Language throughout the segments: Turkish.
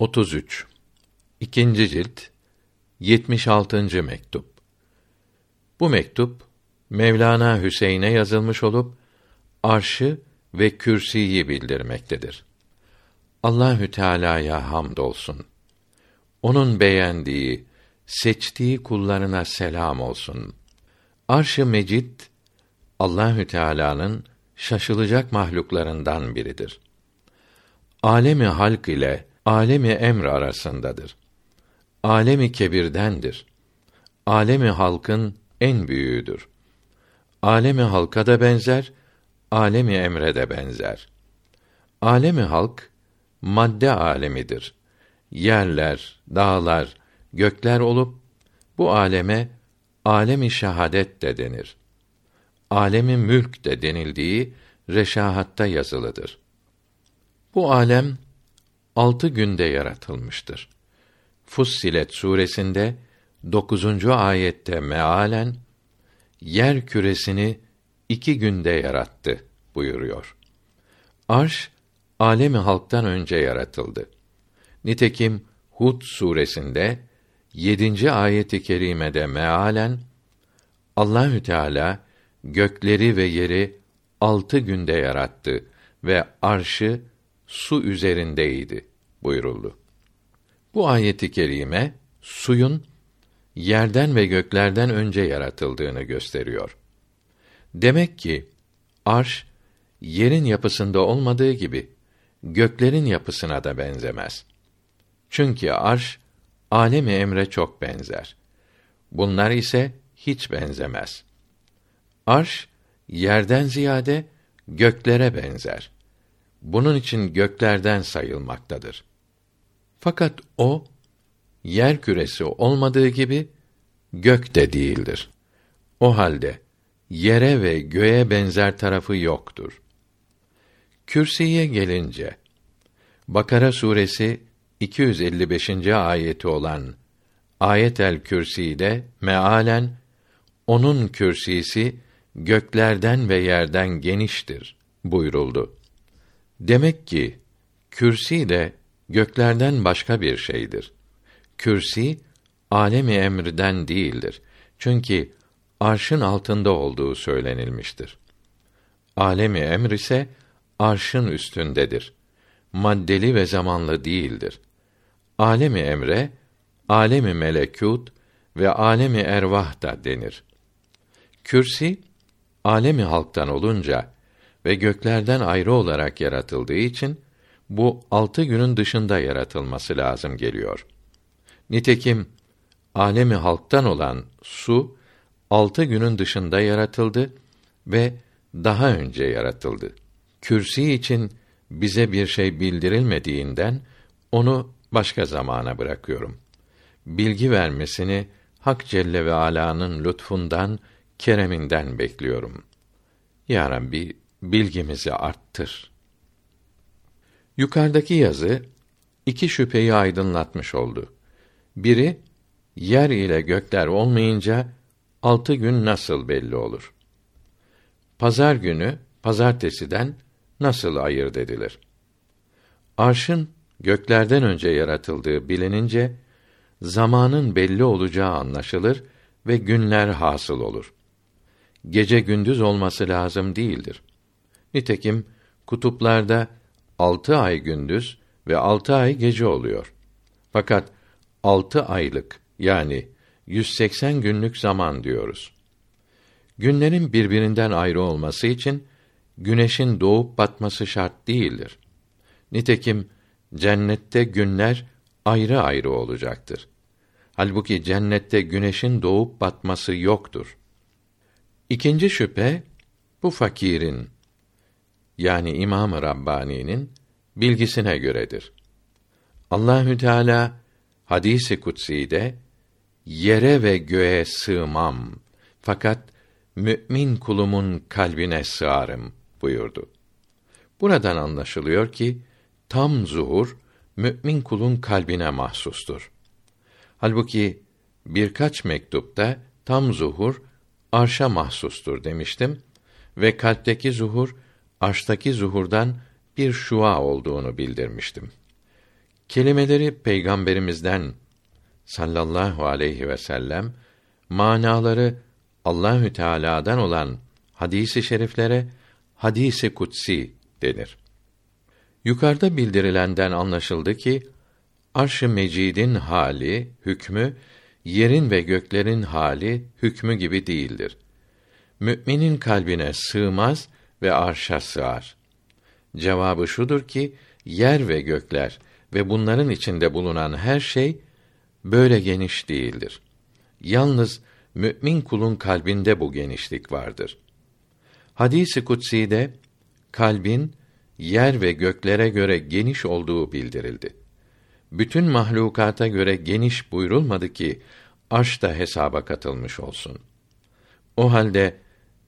33 İkinci cilt 76. mektup. Bu mektup Mevlana Hüseyin'e yazılmış olup arşı ve kürsiyi bildirmektedir. Allahü Teala'ya hamdolsun. Onun beğendiği, seçtiği kullarına selam olsun. Arş-ı Mecid Allahü Teala'nın şaşılacak mahluklarından biridir. Alemi halk ile alemi emr arasındadır. Alemi kebirdendir. Alemi halkın en büyüğüdür. Alemi halka da benzer, alemi emre de benzer. Alemi halk madde alemidir. Yerler, dağlar, gökler olup bu aleme alemi şehadet de denir. Alemi mülk de denildiği reşahatta yazılıdır. Bu alem altı günde yaratılmıştır. Fussilet suresinde dokuzuncu ayette mealen yer küresini iki günde yarattı buyuruyor. Arş alemi halktan önce yaratıldı. Nitekim Hud suresinde yedinci ayeti kerimede mealen Allahü Teala gökleri ve yeri altı günde yarattı ve arşı su üzerindeydi buyuruldu. Bu ayeti kerime suyun yerden ve göklerden önce yaratıldığını gösteriyor. Demek ki arş yerin yapısında olmadığı gibi göklerin yapısına da benzemez. Çünkü arş alemi emre çok benzer. Bunlar ise hiç benzemez. Arş yerden ziyade göklere benzer. Bunun için göklerden sayılmaktadır. Fakat o yer küresi olmadığı gibi gök de değildir. O halde yere ve göğe benzer tarafı yoktur. Kürsiye gelince Bakara suresi 255. ayeti olan Ayetel Kürsi'de mealen onun kürsisi göklerden ve yerden geniştir buyuruldu. Demek ki kürsi de göklerden başka bir şeydir. Kürsi alemi emrden değildir. Çünkü arşın altında olduğu söylenilmiştir. Alemi emr ise arşın üstündedir. Maddeli ve zamanlı değildir. Alemi emre, alemi melekut ve alemi ervah da denir. Kürsi alemi halktan olunca ve göklerden ayrı olarak yaratıldığı için bu altı günün dışında yaratılması lazım geliyor. Nitekim alemi halktan olan su altı günün dışında yaratıldı ve daha önce yaratıldı. Kürsi için bize bir şey bildirilmediğinden onu başka zamana bırakıyorum. Bilgi vermesini Hak Celle ve Ala'nın lütfundan, kereminden bekliyorum. Ya Rabbi, bilgimizi arttır. Yukarıdaki yazı iki şüpheyi aydınlatmış oldu. Biri yer ile gökler olmayınca altı gün nasıl belli olur? Pazar günü pazartesiden nasıl ayırt edilir? Arşın göklerden önce yaratıldığı bilinince zamanın belli olacağı anlaşılır ve günler hasıl olur. Gece gündüz olması lazım değildir. Nitekim kutuplarda altı ay gündüz ve altı ay gece oluyor. Fakat altı aylık yani 180 günlük zaman diyoruz. Günlerin birbirinden ayrı olması için güneşin doğup batması şart değildir. Nitekim cennette günler ayrı ayrı olacaktır. Halbuki cennette güneşin doğup batması yoktur. İkinci şüphe bu fakirin yani İmam-ı Rabbani'nin bilgisine göredir. Allahü Teala hadisi kutsi'de yere ve göğe sığmam fakat mümin kulumun kalbine sığarım buyurdu. Buradan anlaşılıyor ki tam zuhur mümin kulun kalbine mahsustur. Halbuki birkaç mektupta tam zuhur arşa mahsustur demiştim ve kalpteki zuhur arştaki zuhurdan bir şua olduğunu bildirmiştim. Kelimeleri peygamberimizden sallallahu aleyhi ve sellem manaları Allahü Teala'dan olan hadisi şeriflere hadisi kutsi denir. Yukarıda bildirilenden anlaşıldı ki Arş-ı Mecid'in hali, hükmü yerin ve göklerin hali, hükmü gibi değildir. Müminin kalbine sığmaz ve arşa sığar. Cevabı şudur ki yer ve gökler ve bunların içinde bulunan her şey böyle geniş değildir. Yalnız mümin kulun kalbinde bu genişlik vardır. Hadisi kutsi de kalbin yer ve göklere göre geniş olduğu bildirildi. Bütün mahlukata göre geniş buyurulmadı ki arş da hesaba katılmış olsun. O halde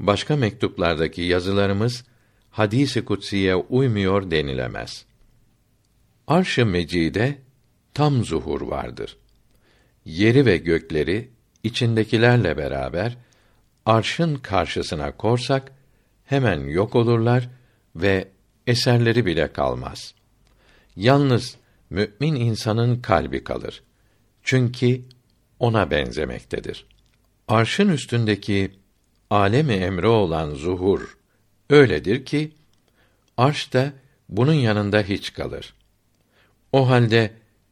başka mektuplardaki yazılarımız hadisi kutsiye uymuyor denilemez. Arş-ı Mecide tam zuhur vardır. Yeri ve gökleri içindekilerle beraber arşın karşısına korsak hemen yok olurlar ve eserleri bile kalmaz. Yalnız mümin insanın kalbi kalır. Çünkü ona benzemektedir. Arşın üstündeki alemi emre olan zuhur öyledir ki arş da bunun yanında hiç kalır. O halde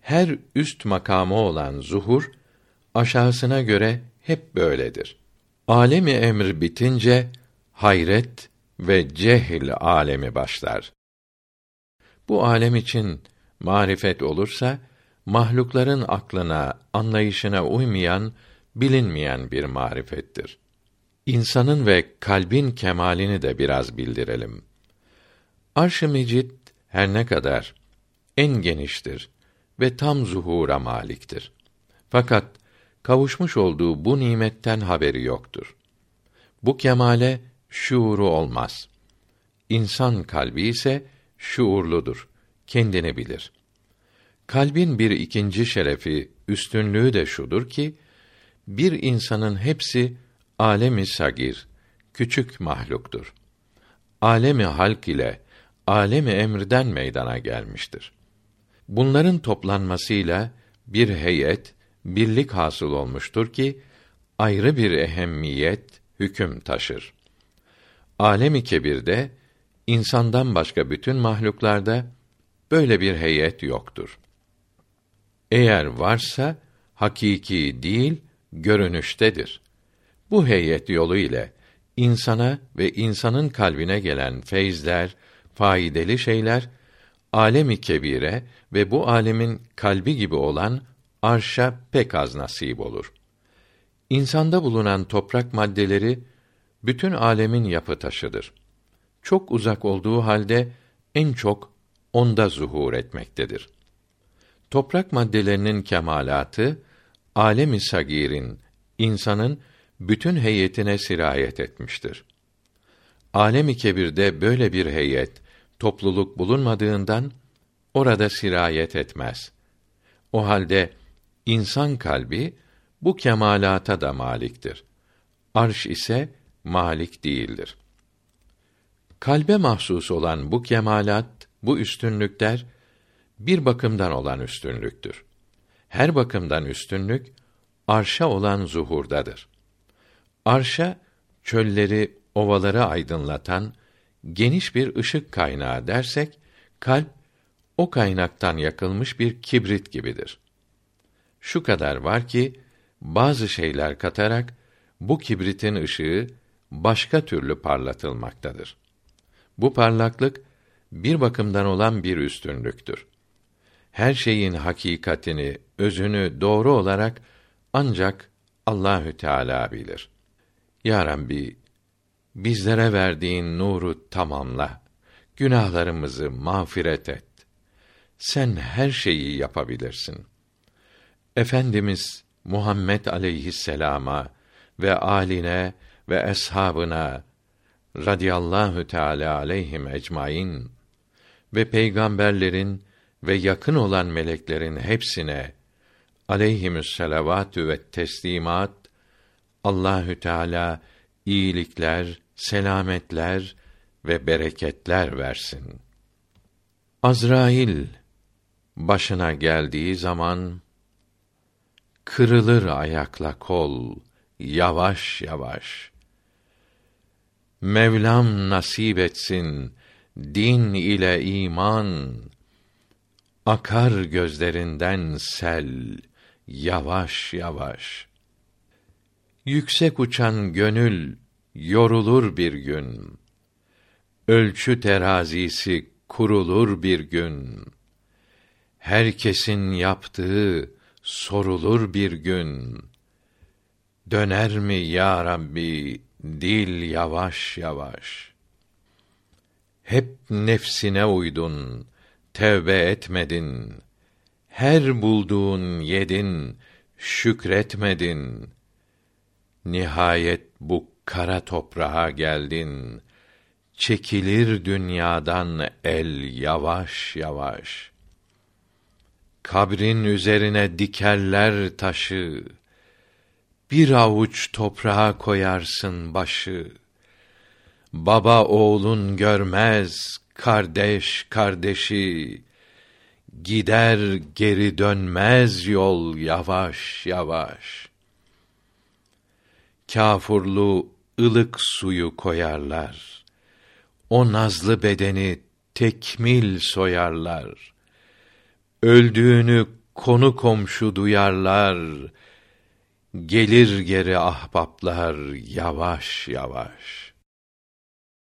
her üst makamı olan zuhur aşağısına göre hep böyledir. Alemi emr bitince hayret ve cehil alemi başlar. Bu alem için marifet olursa mahlukların aklına, anlayışına uymayan, bilinmeyen bir marifettir. İnsanın ve kalbin kemalini de biraz bildirelim. Arş-ı Mecid her ne kadar en geniştir ve tam zuhura maliktir. Fakat kavuşmuş olduğu bu nimetten haberi yoktur. Bu kemale şuuru olmaz. İnsan kalbi ise şuurludur, kendini bilir. Kalbin bir ikinci şerefi, üstünlüğü de şudur ki, bir insanın hepsi alemi sagir, küçük mahluktur. Alemi halk ile alemi emrden meydana gelmiştir. Bunların toplanmasıyla bir heyet, birlik hasıl olmuştur ki ayrı bir ehemmiyet, hüküm taşır. Alemi kebirde insandan başka bütün mahluklarda böyle bir heyet yoktur. Eğer varsa hakiki değil, görünüştedir. Bu heyet yolu ile insana ve insanın kalbine gelen feyizler, faydalı şeyler alemi kebire ve bu alemin kalbi gibi olan arşa pek az nasip olur. İnsanda bulunan toprak maddeleri bütün alemin yapı taşıdır. Çok uzak olduğu halde en çok onda zuhur etmektedir. Toprak maddelerinin kemalatı alemi sagirin insanın bütün heyetine sirayet etmiştir. Alemi kebirde böyle bir heyet, topluluk bulunmadığından orada sirayet etmez. O halde insan kalbi bu kemalata da maliktir. Arş ise malik değildir. Kalbe mahsus olan bu kemalat, bu üstünlükler bir bakımdan olan üstünlüktür. Her bakımdan üstünlük arşa olan zuhurdadır. Arşa çölleri, ovaları aydınlatan geniş bir ışık kaynağı dersek kalp o kaynaktan yakılmış bir kibrit gibidir. Şu kadar var ki bazı şeyler katarak bu kibritin ışığı başka türlü parlatılmaktadır. Bu parlaklık bir bakımdan olan bir üstünlüktür. Her şeyin hakikatini, özünü doğru olarak ancak Allahü Teala bilir. Ya Rabbi, bizlere verdiğin nuru tamamla. Günahlarımızı mağfiret et. Sen her şeyi yapabilirsin. Efendimiz Muhammed aleyhisselama ve aline ve eshabına radıyallahu teala aleyhim ecmaîn ve peygamberlerin ve yakın olan meleklerin hepsine aleyhimüs ve teslimat Allahü Teala iyilikler, selametler ve bereketler versin. Azrail başına geldiği zaman kırılır ayakla kol yavaş yavaş. Mevlam nasip etsin din ile iman akar gözlerinden sel yavaş yavaş. Yüksek uçan gönül yorulur bir gün. Ölçü terazisi kurulur bir gün. Herkesin yaptığı sorulur bir gün. Döner mi ya Rabbi dil yavaş yavaş. Hep nefsine uydun, tevbe etmedin. Her bulduğun yedin, şükretmedin. Nihayet bu kara toprağa geldin. Çekilir dünyadan el yavaş yavaş. Kabrin üzerine dikerler taşı. Bir avuç toprağa koyarsın başı. Baba oğlun görmez, kardeş kardeşi. Gider geri dönmez yol yavaş yavaş. Kâfurlu ılık suyu koyarlar. O nazlı bedeni tekmil soyarlar. Öldüğünü konu komşu duyarlar. Gelir geri ahbaplar yavaş yavaş.